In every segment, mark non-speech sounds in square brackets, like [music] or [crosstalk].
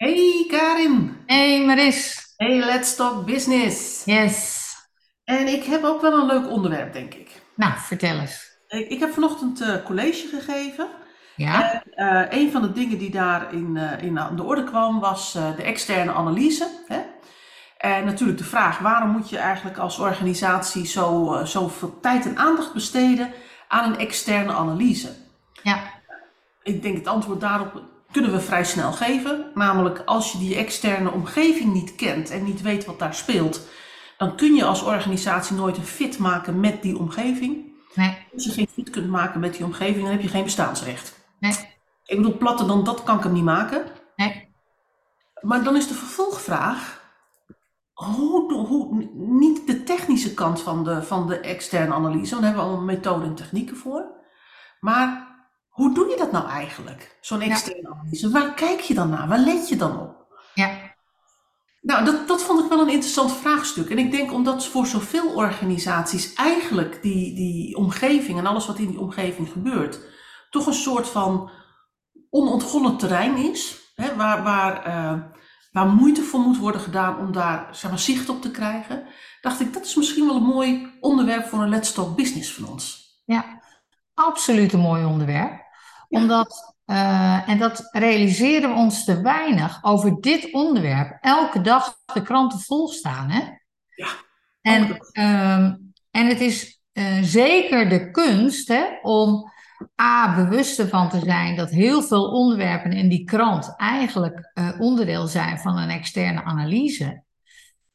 Hey Karin, Hey Maris. hey Let's Talk Business. Yes. En ik heb ook wel een leuk onderwerp, denk ik. Nou, vertel eens. Ik, ik heb vanochtend eh, college gegeven. Ja? En eh, een van de dingen die daar in, eh, in aan de orde kwam, was eh, de externe analyse. Hè? En natuurlijk de vraag, waarom moet je eigenlijk als organisatie zo, eh, zoveel tijd en aandacht besteden aan een externe analyse? Ja. Ik denk het antwoord daarop kunnen we vrij snel geven. Namelijk als je die externe omgeving niet kent en niet weet wat daar speelt, dan kun je als organisatie nooit een fit maken met die omgeving. Nee. Als je geen fit kunt maken met die omgeving, dan heb je geen bestaansrecht. Nee. Ik bedoel, platter dan dat kan ik hem niet maken. Nee. Maar dan is de vervolgvraag, hoe, hoe, niet de technische kant van de, van de externe analyse, want daar hebben we allemaal methoden en technieken voor. Maar hoe doe je dat nou eigenlijk, zo'n externe analyse? Waar kijk je dan naar? Waar let je dan op? Ja. Nou, dat, dat vond ik wel een interessant vraagstuk. En ik denk omdat voor zoveel organisaties eigenlijk die, die omgeving en alles wat in die omgeving gebeurt, toch een soort van onontgonnen terrein is, hè, waar, waar, eh, waar moeite voor moet worden gedaan om daar zeg maar, zicht op te krijgen, dacht ik, dat is misschien wel een mooi onderwerp voor een Let's Talk Business van ons. Ja. Absoluut een mooi onderwerp. Omdat, eh, en dat realiseren we ons te weinig over dit onderwerp. Elke dag de kranten vol staan, hè? Ja. En, ehm, en het is eh, zeker de kunst hè, om A, bewust ervan te zijn dat heel veel onderwerpen in die krant eigenlijk eh, onderdeel zijn van een externe analyse.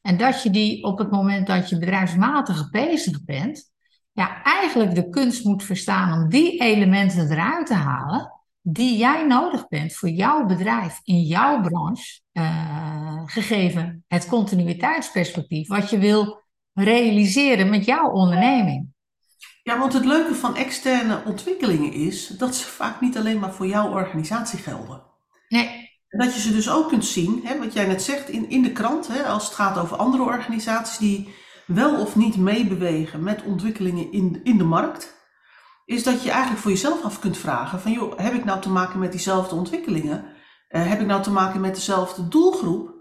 En dat je die op het moment dat je bedrijfsmatig bezig bent, ja, eigenlijk de kunst moet verstaan om die elementen eruit te halen die jij nodig bent voor jouw bedrijf in jouw branche, eh, gegeven het continuïteitsperspectief, wat je wil realiseren met jouw onderneming. Ja, want het leuke van externe ontwikkelingen is dat ze vaak niet alleen maar voor jouw organisatie gelden. Nee. Dat je ze dus ook kunt zien, hè, wat jij net zegt, in, in de krant, hè, als het gaat over andere organisaties die wel of niet meebewegen met ontwikkelingen in, in de markt, is dat je eigenlijk voor jezelf af kunt vragen van, joh, heb ik nou te maken met diezelfde ontwikkelingen? Uh, heb ik nou te maken met dezelfde doelgroep?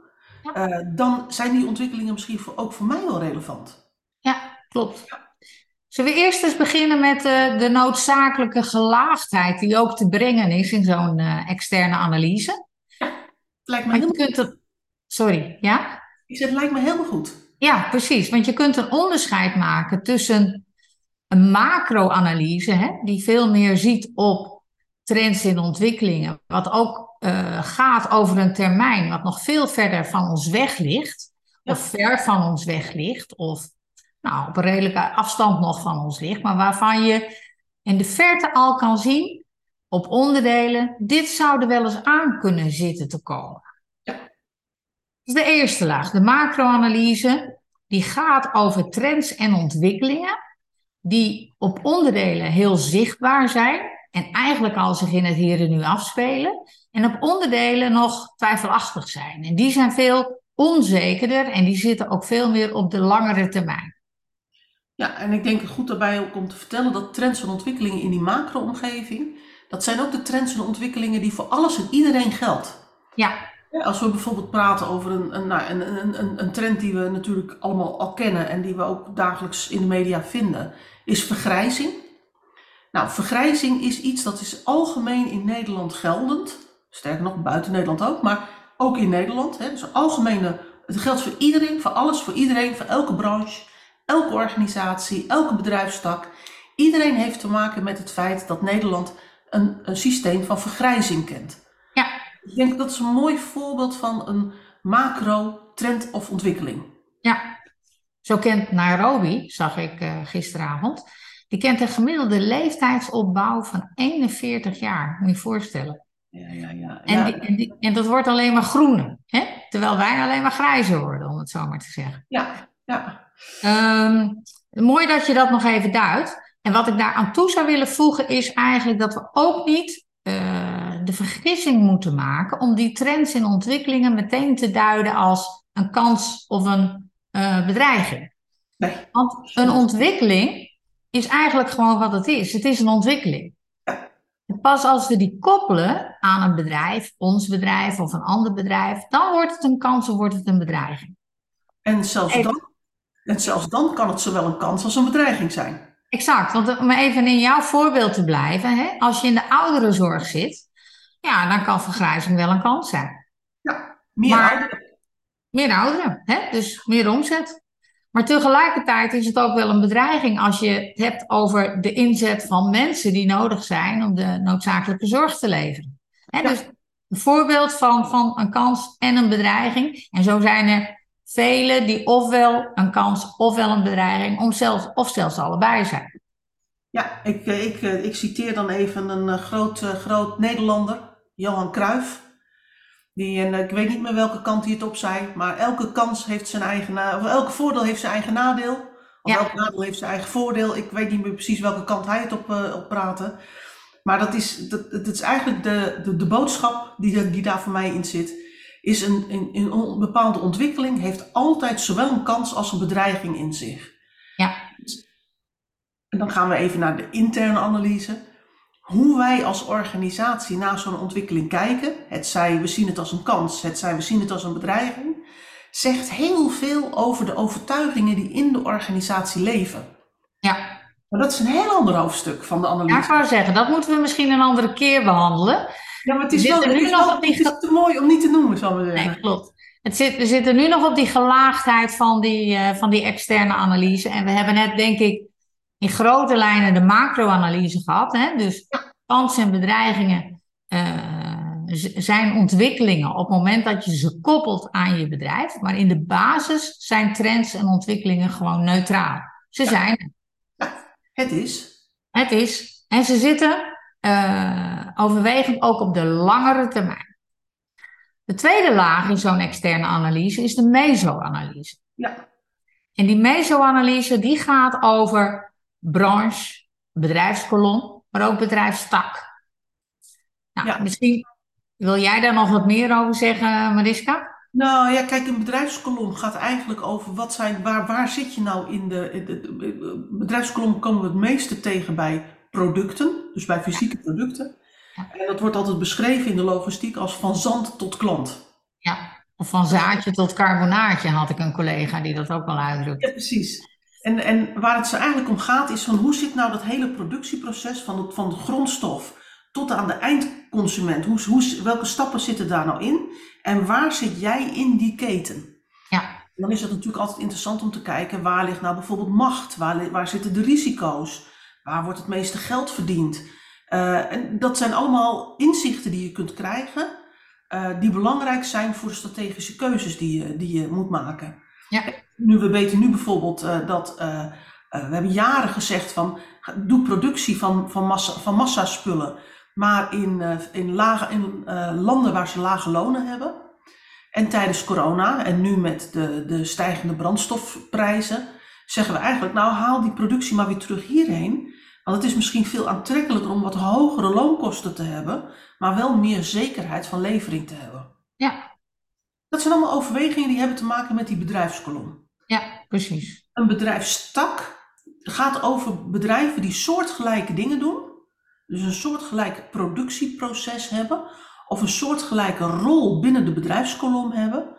Uh, dan zijn die ontwikkelingen misschien voor, ook voor mij wel relevant. Ja, klopt. Zullen we eerst eens beginnen met uh, de noodzakelijke gelaagdheid die ook te brengen is in zo'n externe analyse? Ja, lijkt me je kunt het... Sorry, ja? Ik zeg, het lijkt me helemaal goed. Ja, precies. Want je kunt een onderscheid maken tussen een macro-analyse, die veel meer ziet op trends in ontwikkelingen, wat ook uh, gaat over een termijn wat nog veel verder van ons weg ligt, ja. of ver van ons weg ligt, of nou, op een redelijke afstand nog van ons ligt, maar waarvan je in de verte al kan zien op onderdelen, dit zou er wel eens aan kunnen zitten te komen. Dat is de eerste laag. De macro-analyse, die gaat over trends en ontwikkelingen die op onderdelen heel zichtbaar zijn en eigenlijk al zich in het hier en nu afspelen en op onderdelen nog twijfelachtig zijn. En die zijn veel onzekerder en die zitten ook veel meer op de langere termijn. Ja, en ik denk het goed daarbij ook om te vertellen dat trends en ontwikkelingen in die macro-omgeving, dat zijn ook de trends en ontwikkelingen die voor alles en iedereen geldt. Ja, als we bijvoorbeeld praten over een, een, nou, een, een, een trend die we natuurlijk allemaal al kennen en die we ook dagelijks in de media vinden, is vergrijzing. Nou, vergrijzing is iets dat is algemeen in Nederland geldend. Sterker nog, buiten Nederland ook, maar ook in Nederland. Hè. Dus algemene, het geldt voor iedereen, voor alles, voor iedereen, voor elke branche, elke organisatie, elke bedrijfstak. Iedereen heeft te maken met het feit dat Nederland een, een systeem van vergrijzing kent. Ik denk dat is een mooi voorbeeld van een macro-trend of ontwikkeling. Ja, zo kent Nairobi, zag ik uh, gisteravond, die kent een gemiddelde leeftijdsopbouw van 41 jaar, moet je je voorstellen. Ja, ja, ja. En, ja. die, en, die, en, dat wordt alleen maar groener, hè? terwijl wij alleen maar grijzer worden, om het zo maar te zeggen. Ja, ja. Um, mooi dat je dat nog even duidt. En wat ik daar aan toe zou willen voegen is eigenlijk dat we ook niet uh, de vergissing moeten maken om die trends en ontwikkelingen meteen te duiden als een kans of een uh, bedreiging. Nee. Want een ontwikkeling is eigenlijk gewoon wat het is. Het is een ontwikkeling. Pas als we die koppelen aan een bedrijf, ons bedrijf of een ander bedrijf, dan wordt het een kans of wordt het een bedreiging. En zelfs, Even- dan, en zelfs dan kan het zowel een kans als een bedreiging zijn. Exact, want om even in jouw voorbeeld te blijven, hè, als je in de ouderenzorg zit, ja, dan kan vergrijzing wel een kans zijn. Ja, meer Maar- ouderen. Meer ouderen, hè? dus meer omzet. Maar tegelijkertijd is het ook wel een bedreiging als je het hebt over de inzet van mensen die nodig zijn om de noodzakelijke zorg te leveren. Hè, Ja. Dus een voorbeeld van, van een kans en een bedreiging. En zo zijn er vele die ofwel een kans ofwel een bedreiging om zelfs, of zelfs allebei zijn. Ja, ik, eh, ik, eh, ik citeer dan even een eh, groot, groot Nederlander, Johan Cruijff. Die, en eh, ik weet niet meer welke kant hij het op zei, maar elke kans heeft zijn eigen, of elke voordeel heeft zijn eigen nadeel. Of Ja. elk nadeel heeft zijn eigen voordeel. Ik weet niet meer precies welke kant hij het op, eh, op praatte. Maar dat is, dat, dat is eigenlijk de, de, de boodschap die, die daar voor mij in zit. Is een, een, een bepaalde ontwikkeling heeft altijd zowel een kans als een bedreiging in zich. Ja. En dan gaan we even naar de interne analyse. Hoe wij als organisatie naar zo'n ontwikkeling kijken, het zij we zien het als een kans, het zij we zien het als een bedreiging, zegt heel veel over de overtuigingen die in de organisatie leven. Ja, Maar dat is een heel ander hoofdstuk van de ja ik analyse. wou zeggen, dat moeten we misschien een andere keer behandelen. Ja, maar het is We wel, het nu is nog wel op die te mooi om niet te noemen, zal ik zeggen. Nee, klopt. Het zit, we zitten nu nog op die gelaagdheid van die, eh, van die externe analyse. En we hebben net, denk ik, in grote lijnen de macro-analyse gehad. Hè? Dus kansen en bedreigingen eh, zijn ontwikkelingen op het moment dat je ze koppelt aan je bedrijf. Maar in de basis zijn trends en ontwikkelingen gewoon neutraal. Ze zijn er. Het is. Het is. En ze zitten eh, overwegend ook op de langere termijn. De tweede laag in zo'n externe analyse is de meso-analyse. Ja, En die meso-analyse die gaat over branche, bedrijfskolom, maar ook bedrijfstak. Nou, Ja. misschien wil jij daar nog wat meer over zeggen, Mariska? Nou ja, kijk, een bedrijfskolom gaat eigenlijk over wat zijn, waar, waar zit je nou in de, in de, bedrijfskolom komen we het meeste tegen bij producten, dus bij fysieke producten. Ja. En dat wordt altijd beschreven in de logistiek als van zand tot klant. Ja. Of van zaadje tot carbonaatje had ik een collega die dat ook wel uitdrukt. Ja, precies. En, en waar het zo eigenlijk om gaat is van hoe zit nou dat hele productieproces van, het, van de grondstof tot aan de eindconsument? Hoe, hoe, welke stappen zitten daar nou in? En waar zit jij in die keten? Ja. Dan is het natuurlijk altijd interessant om te kijken waar ligt nou bijvoorbeeld macht? Waar, waar zitten de risico's? Waar wordt het meeste geld verdiend? Eh, en dat zijn allemaal inzichten die je kunt krijgen, eh, die belangrijk zijn voor de strategische keuzes die je, die je moet maken. Ja. Nu, we weten nu bijvoorbeeld eh, dat, eh, we hebben jaren gezegd van, doe productie van, van, massa, van massaspullen, maar in, in, lage, in landen waar ze lage lonen hebben. En tijdens corona en nu met de, de stijgende brandstofprijzen, zeggen we eigenlijk, nou haal die productie maar weer terug hierheen. Want het is misschien veel aantrekkelijker om wat hogere loonkosten te hebben, maar wel meer zekerheid van levering te hebben. Ja. Dat zijn allemaal overwegingen die hebben te maken met die bedrijfskolom. Ja, precies. Een bedrijfstak gaat over bedrijven die soortgelijke dingen doen. Dus een soortgelijk productieproces hebben. Of een soortgelijke rol binnen de bedrijfskolom hebben.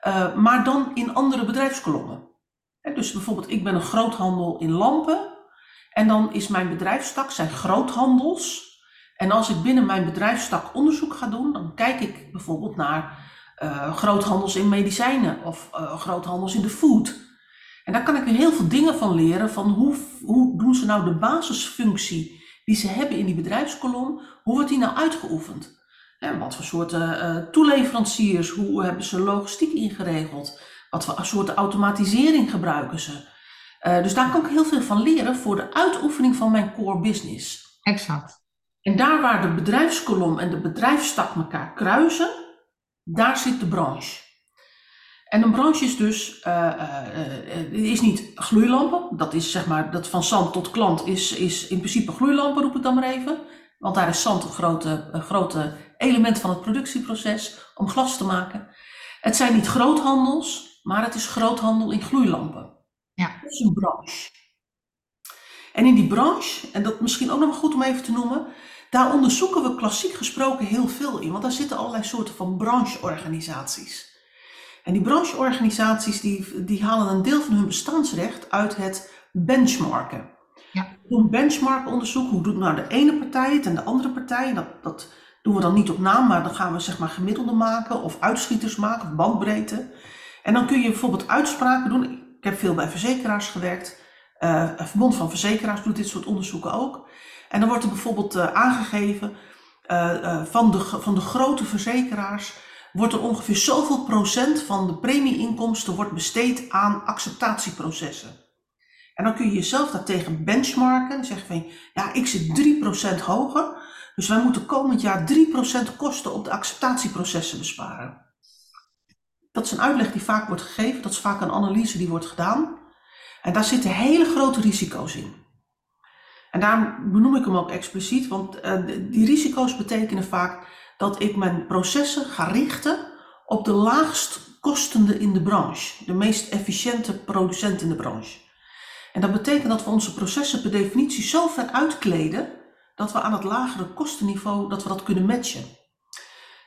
eh, maar dan in andere bedrijfskolommen. Dus bijvoorbeeld, ik ben een groothandel in lampen. En dan is mijn bedrijfstak zijn groothandels. En als ik binnen mijn bedrijfstak onderzoek ga doen, dan kijk ik bijvoorbeeld naar eh, groothandels in medicijnen of eh, groothandels in de food. En daar kan ik weer heel veel dingen van leren van hoe, hoe doen ze nou de basisfunctie die ze hebben in die bedrijfskolom, hoe wordt die nou uitgeoefend? En wat voor soorten eh, toeleveranciers, hoe hebben ze logistiek ingeregeld? Wat voor soorten automatisering gebruiken ze? Dus daar kan ik heel veel van leren voor de uitoefening van mijn core business. Exact. En daar waar de bedrijfskolom en de bedrijfstak elkaar kruisen, daar zit de branche. En een branche is dus, eh, is niet gloeilampen. Dat is zeg maar, dat van zand tot klant is, is in principe gloeilampen, roep ik dan maar even. Want daar is zand een grote, een grote element van het productieproces om glas te maken. Het zijn niet groothandels, maar het is groothandel in gloeilampen. Ja. Dat is een branche. En in die branche, en dat misschien ook nog goed om even te noemen, Daar onderzoeken we klassiek gesproken heel veel in, want daar zitten allerlei soorten van brancheorganisaties. En die brancheorganisaties die, die halen een deel van hun bestaansrecht uit het benchmarken. Ja. Doen benchmarkonderzoek, hoe doet nou de ene partij het en de andere partij? Dat, dat doen we dan niet op naam, maar dan gaan we zeg maar gemiddelde maken of uitschieters maken of bandbreedte. En dan kun je bijvoorbeeld uitspraken doen. Ik heb veel bij verzekeraars gewerkt. Uh, Verbond van Verzekeraars doet dit soort onderzoeken ook. En dan wordt er bijvoorbeeld uh, aangegeven uh, van, de, van de grote verzekeraars wordt er ongeveer zoveel procent van de premieinkomsten wordt besteed aan acceptatieprocessen. En dan kun je jezelf daartegen benchmarken en zeggen van ja, ik zit 3% hoger, dus wij moeten komend jaar 3% kosten op de acceptatieprocessen besparen. Dat is een uitleg die vaak wordt gegeven, dat is vaak een analyse die wordt gedaan. En daar zitten hele grote risico's in. En daarom benoem ik hem ook expliciet, want uh, die risico's betekenen vaak dat ik mijn processen ga richten op de laagst kostende in de branche, de meest efficiënte producent in de branche. En dat betekent dat we onze processen per definitie zo ver uitkleden dat we aan het lagere kostenniveau dat we dat kunnen matchen.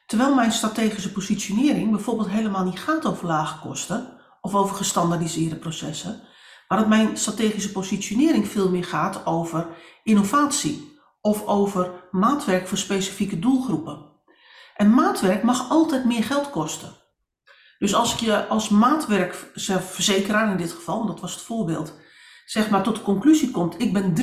Terwijl mijn strategische positionering bijvoorbeeld helemaal niet gaat over lage kosten of over gestandaardiseerde processen, maar dat mijn strategische positionering veel meer gaat over innovatie of over maatwerk voor specifieke doelgroepen. En maatwerk mag altijd meer geld kosten. Dus als ik je als maatwerkverzekeraar in dit geval, dat was het voorbeeld, zeg maar tot de conclusie komt, ik ben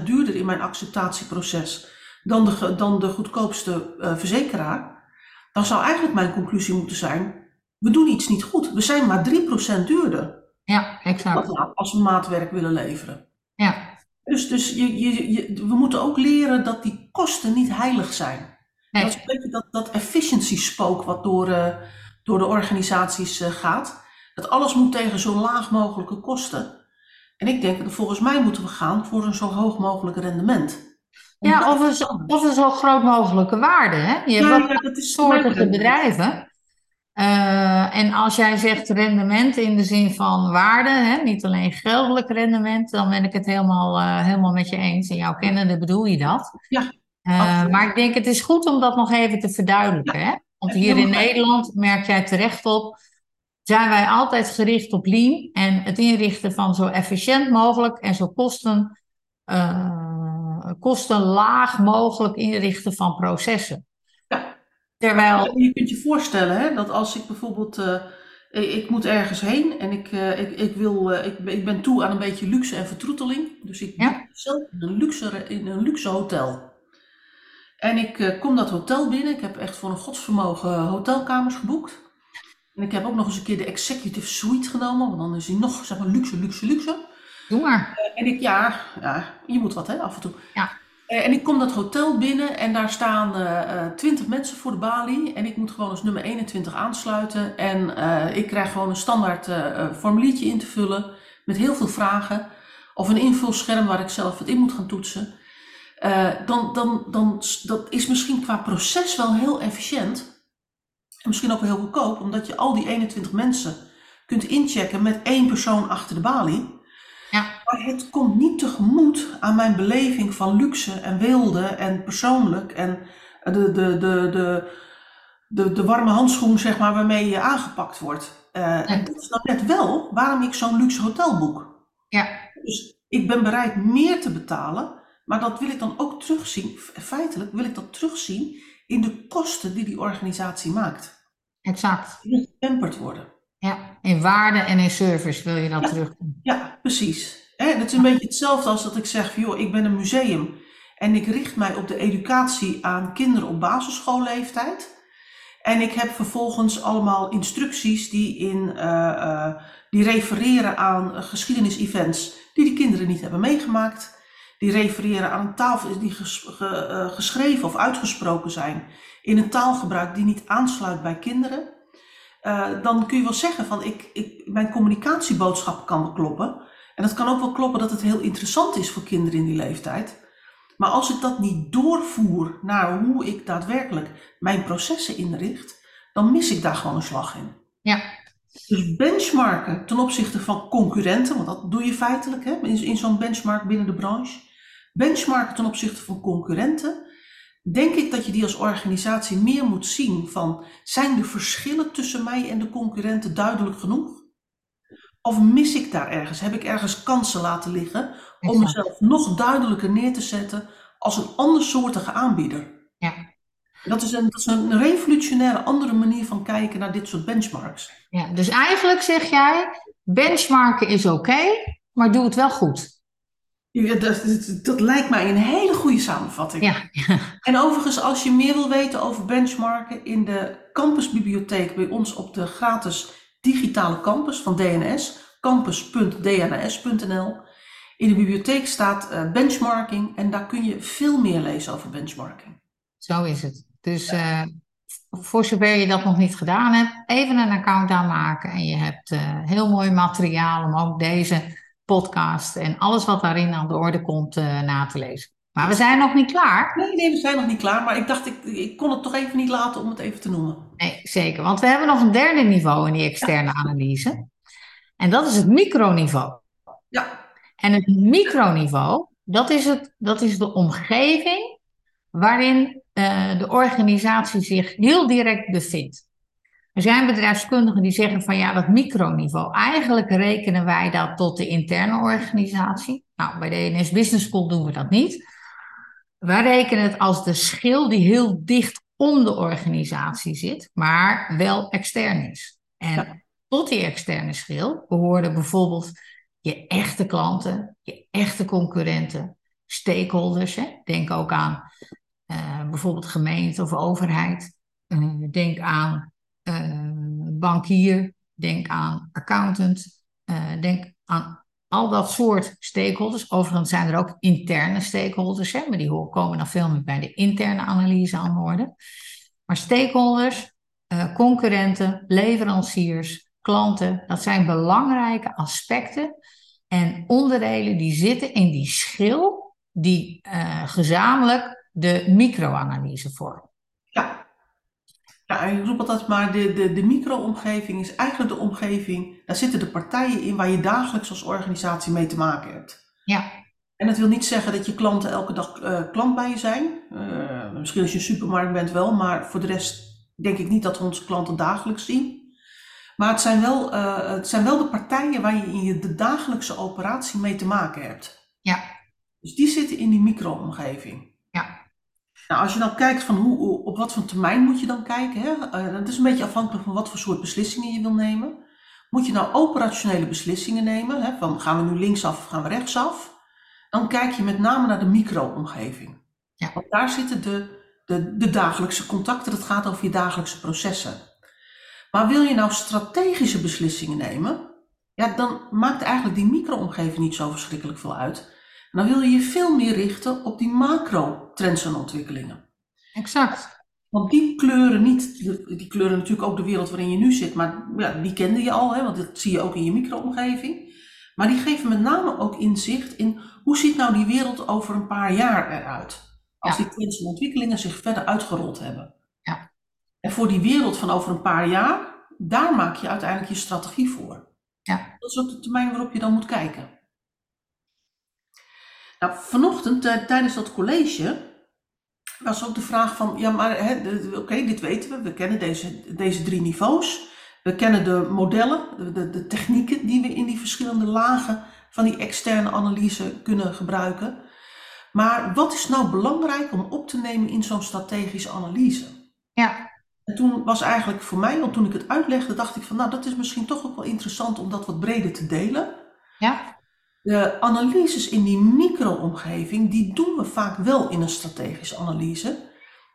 3% duurder in mijn acceptatieproces dan de, dan de goedkoopste uh, verzekeraar, dan zou eigenlijk mijn conclusie moeten zijn, we doen iets niet goed. We zijn maar 3% duurder. Ja, exact. Als we maatwerk willen leveren. Ja. Dus, dus je, je, je, we moeten ook leren dat die kosten niet heilig zijn. Nee. Dat is een beetje dat, dat efficiency spook wat door, uh, door de organisaties uh, gaat. Dat alles moet tegen zo laag mogelijke kosten. En ik denk dat volgens mij moeten we gaan voor een zo hoog mogelijk rendement. Ja, of een, of een zo groot mogelijke waarde. Hè? Je hebt ja, ja, soortige bedrijven. Uh, en als jij zegt rendement in de zin van waarde, hè, niet alleen geldelijk rendement, dan ben ik het helemaal, uh, helemaal met je eens. En jouw kennende bedoel je dat. Ja. Uh, maar ik denk het is goed om dat nog even te verduidelijken. Hè? Want hier in Nederland merk jij terecht op, zijn wij altijd gericht op lean en het inrichten van zo efficiënt mogelijk en zo kosten, kostenlaag mogelijk inrichten van processen. Terwijl... Je kunt je voorstellen hè, dat als ik bijvoorbeeld, uh, ik, moet ergens heen en ik, uh, ik, ik, wil, uh, ik, ik ben toe aan een beetje luxe en vertroeteling. Dus ik ja. zelf in een, luxe, in een luxe hotel. En ik kom dat hotel binnen. Ik heb echt voor een godsvermogen hotelkamers geboekt. En ik heb ook nog eens een keer de executive suite genomen, want dan is hij nog zeg maar luxe, luxe, luxe. Doe maar. en ik, ja, ja, je moet wat hè, af en toe. Ja. Eh, en ik kom dat hotel binnen en daar staan uh, 20 mensen voor de balie. En ik moet gewoon als nummer 21 aansluiten. En uh, ik krijg gewoon een standaard uh, formuliertje in te vullen met heel veel vragen. Of een invulscherm waar ik zelf het in moet gaan toetsen. dan, dan, dan dat is misschien qua proces wel heel efficiënt. En misschien ook wel heel goedkoop, omdat je al die 21 mensen kunt inchecken met één persoon achter de balie. Maar het komt niet tegemoet aan mijn beleving van luxe en wilde en persoonlijk en de, de, de, de, de, de warme handschoen zeg maar, waarmee je aangepakt wordt. Uh, En dat is dan net wel waarom ik zo'n luxe hotel boek. Ja. Dus ik ben bereid meer te betalen, maar dat wil ik dan ook terugzien, feitelijk wil ik dat terugzien in de kosten die die organisatie maakt. Exact. Die getemperd worden. Ja, in waarde en in service wil je dat ja, terug. Ja, precies. Dat is een beetje hetzelfde als dat ik zeg joh, ik ben een museum en ik richt mij op de educatie aan kinderen op basisschoolleeftijd. En ik heb vervolgens allemaal instructies die, in, uh, uh, die refereren aan geschiedenis-events die de kinderen niet hebben meegemaakt. Die refereren aan taal die uh, geschreven of uitgesproken zijn in een taalgebruik die niet aansluit bij kinderen. Dan kun je wel zeggen van ik, ik, mijn communicatieboodschap kan kloppen. En het kan ook wel kloppen dat het heel interessant is voor kinderen in die leeftijd. Maar als ik dat niet doorvoer naar hoe ik daadwerkelijk mijn processen inricht, dan mis ik daar gewoon een slag in. Ja. Dus benchmarken ten opzichte van concurrenten, want dat doe je feitelijk hè, in, in zo'n benchmark binnen de branche. Benchmarken ten opzichte van concurrenten denk ik dat je die als organisatie meer moet zien van zijn de verschillen tussen mij en de concurrenten duidelijk genoeg? Of mis ik daar ergens? Heb ik ergens kansen laten liggen om mezelf nog duidelijker neer te zetten als een andersoortige aanbieder? Ja. Dat is, een, dat is een revolutionaire andere manier van kijken naar dit soort benchmarks. Ja, dus eigenlijk zeg jij, benchmarken is oké, maar doe het wel goed. Ja, dat, dat, dat, lijkt mij een hele goede samenvatting. Ja. [laughs] En overigens, als je meer wil weten over benchmarken, in de campusbibliotheek bij ons op de gratis digitale campus van DNS, campus.dns.nl. In de bibliotheek staat uh, benchmarking en daar kun je veel meer lezen over benchmarking. Zo is het. Dus uh, voor zover je dat nog niet gedaan hebt, even een account aanmaken en je hebt uh, heel mooi materiaal om ook deze podcast en alles wat daarin aan de orde komt na te lezen. Maar we zijn nog niet klaar. Nee, nee, we zijn nog niet klaar. Maar ik dacht, ik, ik kon het toch even niet laten om het even te noemen. Nee, zeker. Want we hebben nog een derde niveau in die externe analyse. En dat is het microniveau. Ja. En het microniveau, dat is, het, dat is de omgeving waarin uh, de organisatie zich heel direct bevindt. Er zijn bedrijfskundigen die zeggen van ja, dat microniveau, eigenlijk rekenen wij dat tot de interne organisatie. Nou, bij de DNS Business School doen we dat niet. Wij rekenen het als de schil die heel dicht om de organisatie zit, maar wel extern is. En tot die externe schil behoorden bijvoorbeeld je echte klanten, je echte concurrenten, stakeholders. Hè? Denk ook aan uh, bijvoorbeeld gemeente of overheid. Uh, denk aan uh, bankier, denk aan accountant, denk aan al dat soort stakeholders. Overigens zijn er ook interne stakeholders, hè, maar die komen dan veel meer bij de interne analyse aan de orde. Maar stakeholders, uh, concurrenten, leveranciers, klanten, dat zijn belangrijke aspecten en onderdelen die zitten in die schil die uh, gezamenlijk de microanalyse vormen. Ja, ik roep altijd maar, de, de, de micro-omgeving is eigenlijk de omgeving, daar zitten de partijen in waar je dagelijks als organisatie mee te maken hebt. Ja. En dat wil niet zeggen dat je klanten elke dag uh, klant bij je zijn. Uh, misschien als je een supermarkt bent wel, maar voor de rest denk ik niet dat we onze klanten dagelijks zien. Maar het zijn wel, uh, het zijn wel de partijen waar je in je de dagelijkse operatie mee te maken hebt. Ja. Dus die zitten in die micro-omgeving. Nou, als je dan kijkt van hoe, op wat voor termijn moet je dan kijken, hè? Uh, dat is een beetje afhankelijk van wat voor soort beslissingen je wil nemen. Moet je nou operationele beslissingen nemen, hè? van gaan we nu linksaf of gaan we rechtsaf? Dan kijk je met name naar de micro-omgeving. Ja. Want daar zitten de, de, de dagelijkse contacten, dat gaat over je dagelijkse processen. Maar wil je nou strategische beslissingen nemen, ja, dan maakt eigenlijk die micro-omgeving niet zo verschrikkelijk veel uit dan wil je je veel meer richten op die macro-trends en ontwikkelingen. Exact. Want die kleuren niet, die kleuren natuurlijk ook de wereld waarin je nu zit, maar ja, die kende je al, hè, want dat zie je ook in je micro-omgeving. Maar die geven met name ook inzicht in hoe ziet nou die wereld over een paar jaar eruit. Als die trends en ontwikkelingen zich verder uitgerold hebben. Ja. En voor die wereld van over een paar jaar, daar maak je uiteindelijk je strategie voor. Ja. Dat is ook de termijn waarop je dan moet kijken. Nou, vanochtend uh, tijdens dat college was ook de vraag van, ja maar oké, dit weten we, we kennen deze, deze drie niveaus. We kennen de modellen, de, de, de, technieken die we in die verschillende lagen van die externe analyse kunnen gebruiken. Maar wat is nou belangrijk om op te nemen in zo'n strategische analyse? Ja. En toen was eigenlijk voor mij, want toen ik het uitlegde, dacht ik van nou dat is misschien toch ook wel interessant om dat wat breder te delen. Ja. De analyses in die micro-omgeving, die doen we vaak wel in een strategische analyse.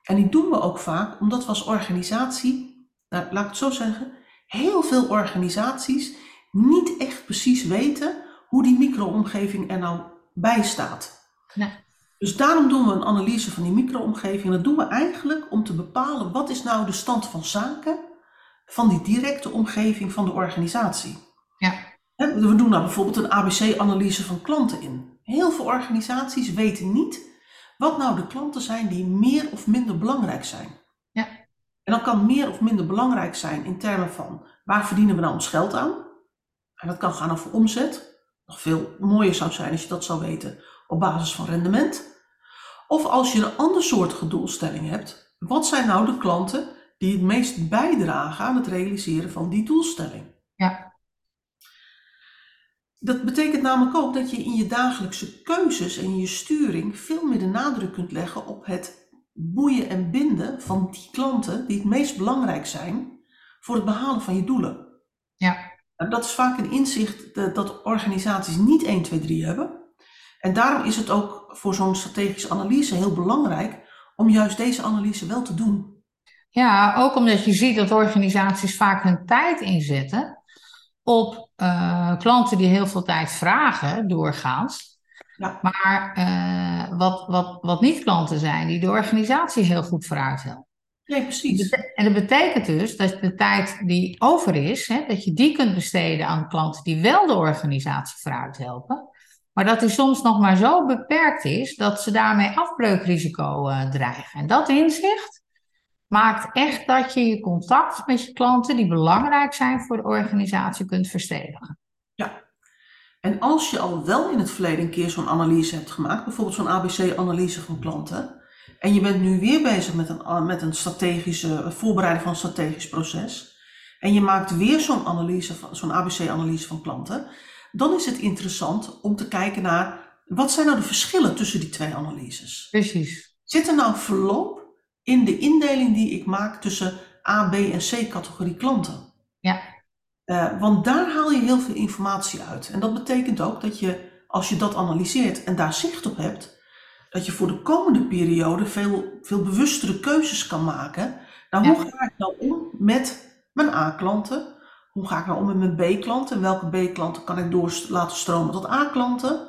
En die doen we ook vaak omdat we als organisatie, nou, laat ik het zo zeggen, heel veel organisaties niet echt precies weten hoe die micro-omgeving er nou bij staat. Nee. Dus daarom doen we een analyse van die micro-omgeving. En dat doen we eigenlijk om te bepalen wat is nou de stand van zaken van die directe omgeving van de organisatie. We doen daar bijvoorbeeld een ABC-analyse van klanten in. Heel veel organisaties weten niet wat nou de klanten zijn die meer of minder belangrijk zijn. Ja. En dan kan meer of minder belangrijk zijn in termen van waar verdienen we nou ons geld aan? En dat kan gaan over omzet. Nog veel mooier zou zijn als je dat zou weten op basis van rendement. Of als je een ander soort doelstelling hebt, wat zijn nou de klanten die het meest bijdragen aan het realiseren van die doelstelling? Dat betekent namelijk ook dat je in je dagelijkse keuzes en je sturing veel meer de nadruk kunt leggen op het boeien en binden van die klanten die het meest belangrijk zijn voor het behalen van je doelen. Ja. Dat is vaak een inzicht dat, dat organisaties niet 1, 2, 3 hebben. En daarom is het ook voor zo'n strategische analyse heel belangrijk om juist deze analyse wel te doen. Ja, ook omdat je ziet dat organisaties vaak hun tijd inzetten op uh, klanten die heel veel tijd vragen, doorgaans. Ja. Maar uh, wat, wat, wat niet klanten zijn, die de organisatie heel goed vooruit helpen. Nee, precies. En dat betekent dus dat de tijd die over is, hè, dat je die kunt besteden aan klanten die wel de organisatie vooruit helpen. Maar dat die soms nog maar zo beperkt is dat ze daarmee afbreukrisico uh, dreigen. En dat inzicht maakt echt dat je je contact met je klanten die belangrijk zijn voor de organisatie kunt verstevigen. Ja. En als je al wel in het verleden een keer zo'n analyse hebt gemaakt, bijvoorbeeld zo'n ABC-analyse van klanten, en je bent nu weer bezig met een, met een strategische voorbereiding van een strategisch proces, en je maakt weer zo'n analyse, zo'n ABC-analyse van klanten, dan is het interessant om te kijken naar wat zijn nou de verschillen tussen die twee analyses. Precies. Zit er nou verloop in de indeling die ik maak tussen A, B en C categorie klanten? Ja. Uh, want daar haal je heel veel informatie uit. En dat betekent ook dat je, als je dat analyseert en daar zicht op hebt, dat je voor de komende periode veel, veel bewustere keuzes kan maken. Nou, hoe ga ik nou om met mijn A-klanten? Hoe ga ik nou om met mijn B-klanten? Welke B-klanten kan ik door laten stromen tot A-klanten?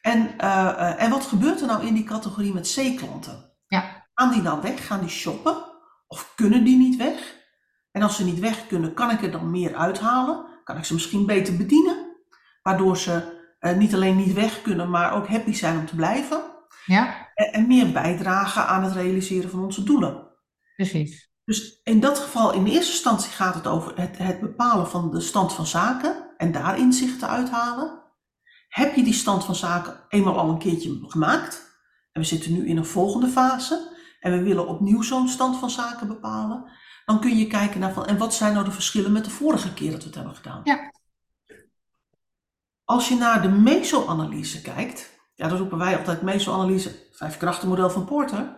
En, uh, en wat gebeurt er nou in die categorie met C-klanten? Ja. Gaan die nou weg? Gaan die shoppen? Of kunnen die niet weg? En als ze niet weg kunnen, kan ik er dan meer uithalen? Kan ik ze misschien beter bedienen? Waardoor ze uh, niet alleen niet weg kunnen, maar ook happy zijn om te blijven. Ja. En, en meer bijdragen aan het realiseren van onze doelen. Precies. Dus in dat geval, in de eerste instantie gaat het over het, het bepalen van de stand van zaken en daar inzichten uithalen. Heb je die stand van zaken eenmaal al een keertje gemaakt? En we zitten nu in een volgende fase en we willen opnieuw zo'n stand van zaken bepalen. Dan kun je kijken naar van, en wat zijn nou de verschillen met de vorige keer dat we het hebben gedaan? Ja. Als je naar de meso-analyse kijkt, ja, dat roepen wij altijd meso-analyse, vijf krachtenmodel van Porter.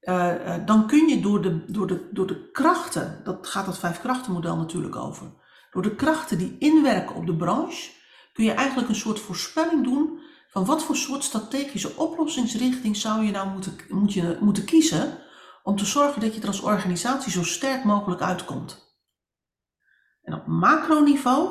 Uh, uh, dan kun je door de, door, de, door de krachten, dat gaat het vijf krachtenmodel natuurlijk over, door de krachten die inwerken op de branche, kun je eigenlijk een soort voorspelling doen van wat voor soort strategische oplossingsrichting zou je nou moeten, moet je, moeten kiezen om te zorgen dat je er als organisatie zo sterk mogelijk uitkomt. En op macroniveau,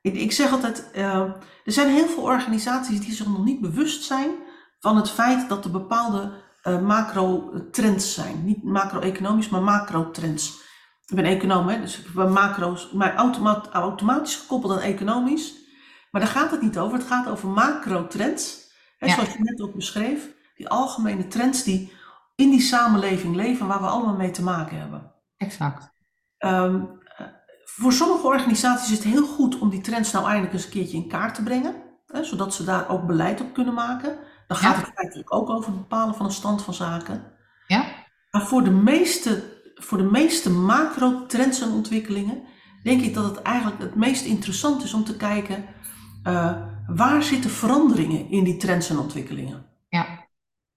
ik, zeg altijd, uh, er zijn heel veel organisaties die zich nog niet bewust zijn van het feit dat er bepaalde uh, macro-trends zijn. Niet macro-economisch, maar macro-trends. Ik ben econoom, hè, dus ik macro's, maar automat, automatisch gekoppeld aan economisch. Maar daar gaat het niet over. Het gaat over macro-trends. Hè, Ja. Zoals je net ook beschreef. Die algemene trends die in die samenleving leven, waar we allemaal mee te maken hebben. Exact. Ehm, eh, voor sommige organisaties is het heel goed om die trends nou eindelijk eens een keertje in kaart te brengen. Hè, zodat ze daar ook beleid op kunnen maken. Dan gaat Ja. het feitelijk ook over het bepalen van een stand van zaken. Ja. Maar voor de meeste, voor de meeste macro-trends en ontwikkelingen denk ik dat het eigenlijk het meest interessant is om te kijken eh, waar zitten veranderingen in die trends en ontwikkelingen. Ja.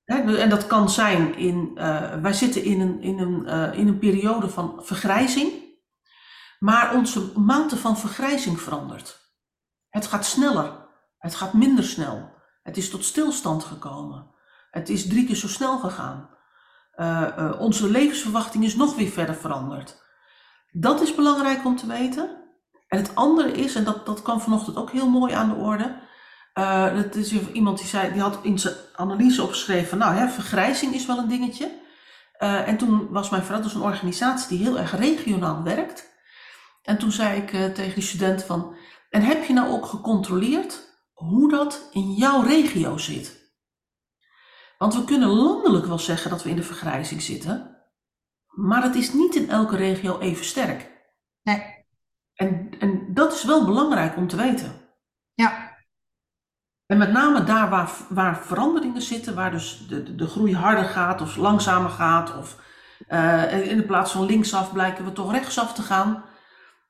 Hè, en dat kan zijn in, eh, wij zitten in een, in, een, eh, in een periode van vergrijzing, maar onze mate van vergrijzing verandert. Het gaat sneller, het gaat minder snel, het is tot stilstand gekomen, het is drie keer zo snel gegaan. Onze levensverwachting is nog weer verder veranderd. Dat is belangrijk om te weten. En het andere is, en dat, dat kwam vanochtend ook heel mooi aan de orde. eh, dat is iemand die zei, die had in zijn analyse opgeschreven, nou hè, vergrijzing is wel een dingetje. Eh, en toen was mijn vrouw dus een organisatie die heel erg regionaal werkt. En toen zei ik eh, tegen die student van, en heb je nou ook gecontroleerd hoe dat in jouw regio zit? Want we kunnen landelijk wel zeggen dat we in de vergrijzing zitten, maar het is niet in elke regio even sterk. Nee. En, en dat is wel belangrijk om te weten. Ja. En met name daar waar, waar veranderingen zitten, waar dus de, de, de groei harder gaat of langzamer gaat, of uh, in plaats van linksaf blijken we toch rechtsaf te gaan.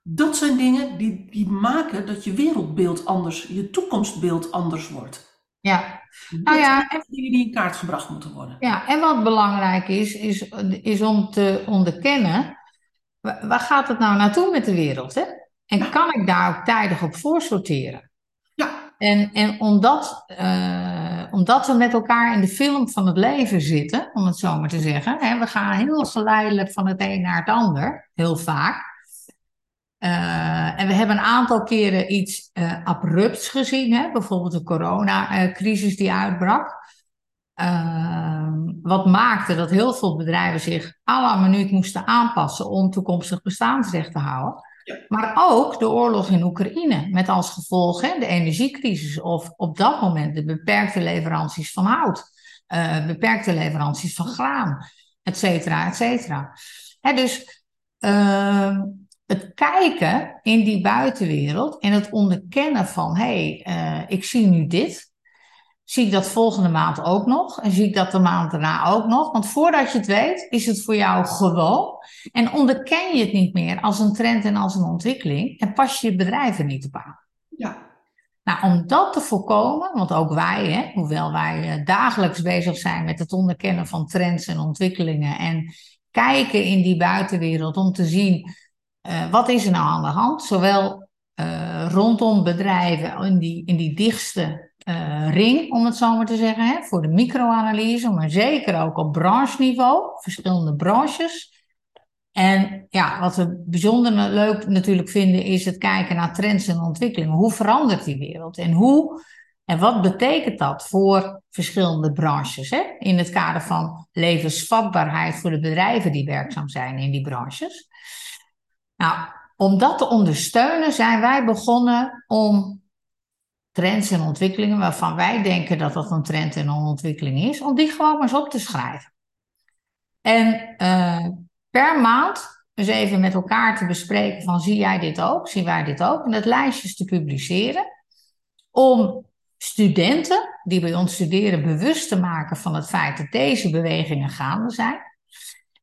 Dat zijn dingen die, die maken dat je wereldbeeld anders, je toekomstbeeld anders wordt. Ja, nou ja, en dingen die in kaart gebracht moeten worden. Ja, en wat belangrijk is, is, is om te onderkennen, waar gaat het nou naartoe met de wereld? Hè? En kan ik daar ook tijdig op voorsorteren? Ja. En, en omdat, uh, omdat we met elkaar in de film van het leven zitten, om het zo maar te zeggen, hè, we gaan heel geleidelijk van het een naar het ander, heel vaak. Uh, en we hebben een aantal keren iets uh, abrupts gezien, hè? bijvoorbeeld de coronacrisis die uitbrak. Uh, wat maakte dat heel veel bedrijven zich à la minuut moesten aanpassen om toekomstig bestaansrecht te houden. Maar ook de oorlog in Oekraïne, met als gevolg hè, de energiecrisis of op dat moment de beperkte leveranties van hout, uh, beperkte leveranties van graan, et cetera, et cetera. Hè, dus uh, het kijken in die buitenwereld en het onderkennen van, hé, hey, uh, ik zie nu dit. Zie ik dat volgende maand ook nog? En zie ik dat de maand daarna ook nog? Want voordat je het weet, is het voor jou gewoon. En onderken je het niet meer als een trend en als een ontwikkeling. En pas je je bedrijf er niet op aan. Ja. Nou, om dat te voorkomen, want ook wij, hè, hoewel wij dagelijks bezig zijn met het onderkennen van trends en ontwikkelingen. En kijken in die buitenwereld om te zien uh, wat is er nou aan de hand? Zowel uh, rondom bedrijven in die, in die dichtste uh, ring, om het zo maar te zeggen, hè, voor de microanalyse, maar zeker ook op brancheniveau, verschillende branches. En ja, wat we bijzonder leuk natuurlijk vinden, is het kijken naar trends en ontwikkelingen. Hoe verandert die wereld? En hoe en wat betekent dat voor verschillende branches? Hè? In het kader van levensvatbaarheid voor de bedrijven die werkzaam zijn in die branches. Nou, om dat te ondersteunen zijn wij begonnen om trends en ontwikkelingen waarvan wij denken dat dat een trend en een ontwikkeling is, om die gewoon maar eens op te schrijven. En uh, per maand eens even met elkaar te bespreken van zie jij dit ook, zien wij dit ook, en dat lijstjes te publiceren om studenten die bij ons studeren bewust te maken van het feit dat deze bewegingen gaande zijn.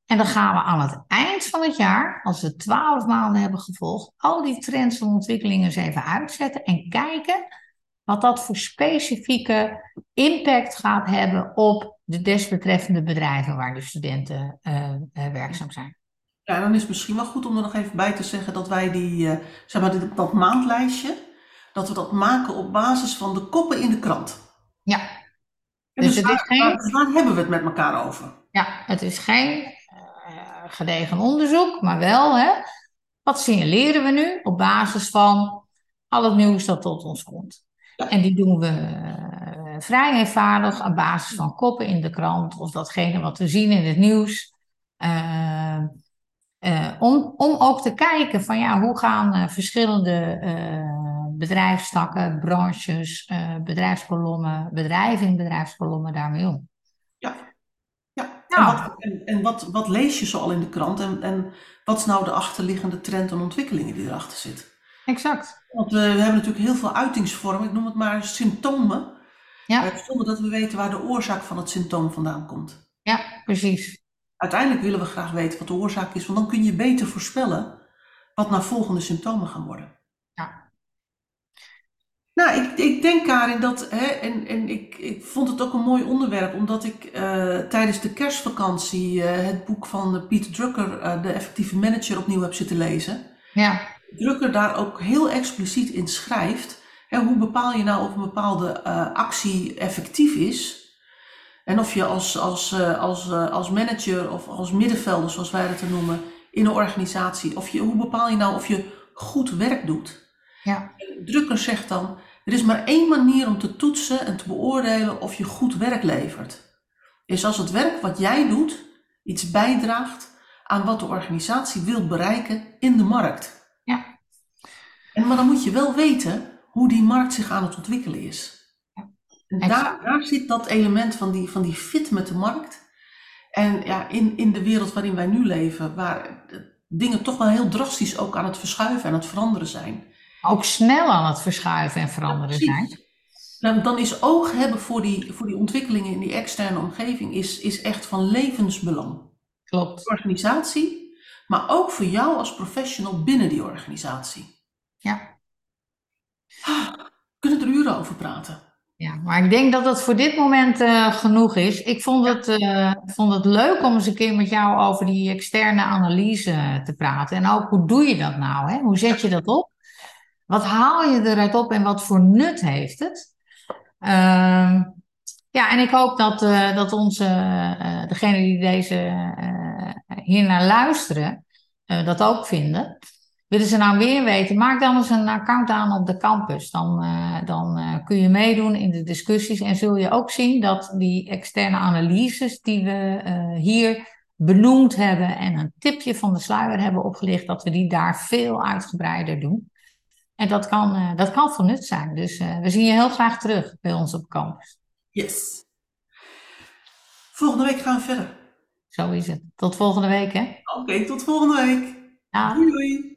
En dan gaan we aan het eind van het jaar, als we twaalf maanden hebben gevolgd, al die trends en ontwikkelingen eens even uitzetten en kijken wat dat voor specifieke impact gaat hebben op de desbetreffende bedrijven waar de studenten uh, uh, werkzaam zijn. Ja, dan is het misschien wel goed om er nog even bij te zeggen dat wij die, uh, zeg maar, dit, dat maandlijstje, dat we dat maken op basis van de koppen in de krant. Ja. En dus, dus het waar, is geen... waar, waar hebben we het met elkaar over? Ja, het is geen gedegen onderzoek, maar wel, hè, wat signaleren we nu op basis van al het nieuws dat tot ons komt? En die doen we uh, vrij eenvoudig aan basis van koppen in de krant of datgene wat we zien in het nieuws. Uh, uh, om, om ook te kijken van ja, hoe gaan verschillende bedrijfstakken, branches, bedrijfskolommen, bedrijven in bedrijfskolommen daarmee om. Ja. En, wat, en, en wat, wat, lees je zo al in de krant en, en wat is nou de achterliggende trend en ontwikkelingen die erachter zitten? Exact. Want we, we hebben natuurlijk heel veel uitingsvormen, ik noem het maar symptomen. Ja. Zonder dat we weten waar de oorzaak van het symptoom vandaan komt. Ja, precies. Uiteindelijk willen we graag weten wat de oorzaak is, want dan kun je beter voorspellen wat nou volgende symptomen gaan worden. Nou, ik, ik denk Karin dat, hè, en, en ik, ik vond het ook een mooi onderwerp, omdat ik uh, tijdens de kerstvakantie uh, het boek van Pieter Drucker, uh, de effectieve manager, opnieuw heb zitten lezen. Ja. Drucker daar ook heel expliciet in schrijft, hè, hoe bepaal je nou of een bepaalde actie effectief is? En of je als, als, als, als manager of als middenvelder, zoals wij dat noemen, in een organisatie, of je, hoe bepaal je nou of je goed werk doet? Ja. Drucker zegt dan, er is maar één manier om te toetsen en te beoordelen of je goed werk levert. Is als het werk wat jij doet iets bijdraagt aan wat de organisatie wil bereiken in de markt. Maar dan moet je wel weten hoe die markt zich aan het ontwikkelen is. En daar, daar zit dat element van die, van die fit met de markt. En ja, in, in de wereld waarin wij nu leven, waar dingen toch wel heel drastisch ook aan het verschuiven en aan het veranderen zijn ook snel aan het verschuiven en veranderen zijn. Dan, dan is oog hebben voor die, voor die ontwikkelingen in die externe omgeving is, is echt van levensbelang. Klopt. De organisatie, maar ook voor jou als professional binnen die organisatie. Ja. We kunnen er uren over praten. Ja, maar ik denk dat het voor dit moment uh, genoeg is. Ik vond het, uh, vond het leuk om eens een keer met jou over die externe analyse te praten. En ook hoe doe je dat nou? Hè? Hoe zet je dat op? Wat haal je eruit op en wat voor nut heeft het? Uh, ja, en ik hoop dat, dat onze, degenen die deze hier naar luisteren, dat ook vinden. Willen ze nou meer weten? Maak dan eens een account aan op de campus. Dan, uh, dan uh, kun je meedoen in de discussies en zul je ook zien dat die externe analyses die we uh, hier benoemd hebben en een tipje van de sluier hebben opgelicht, dat we die daar veel uitgebreider doen. En dat kan, dat kan van nut zijn. Dus we zien je heel graag terug bij ons op campus. Yes. Volgende week gaan we verder. Zo is het. Tot volgende week, hè? Oké, okay, tot volgende week. Ja. Doei doei.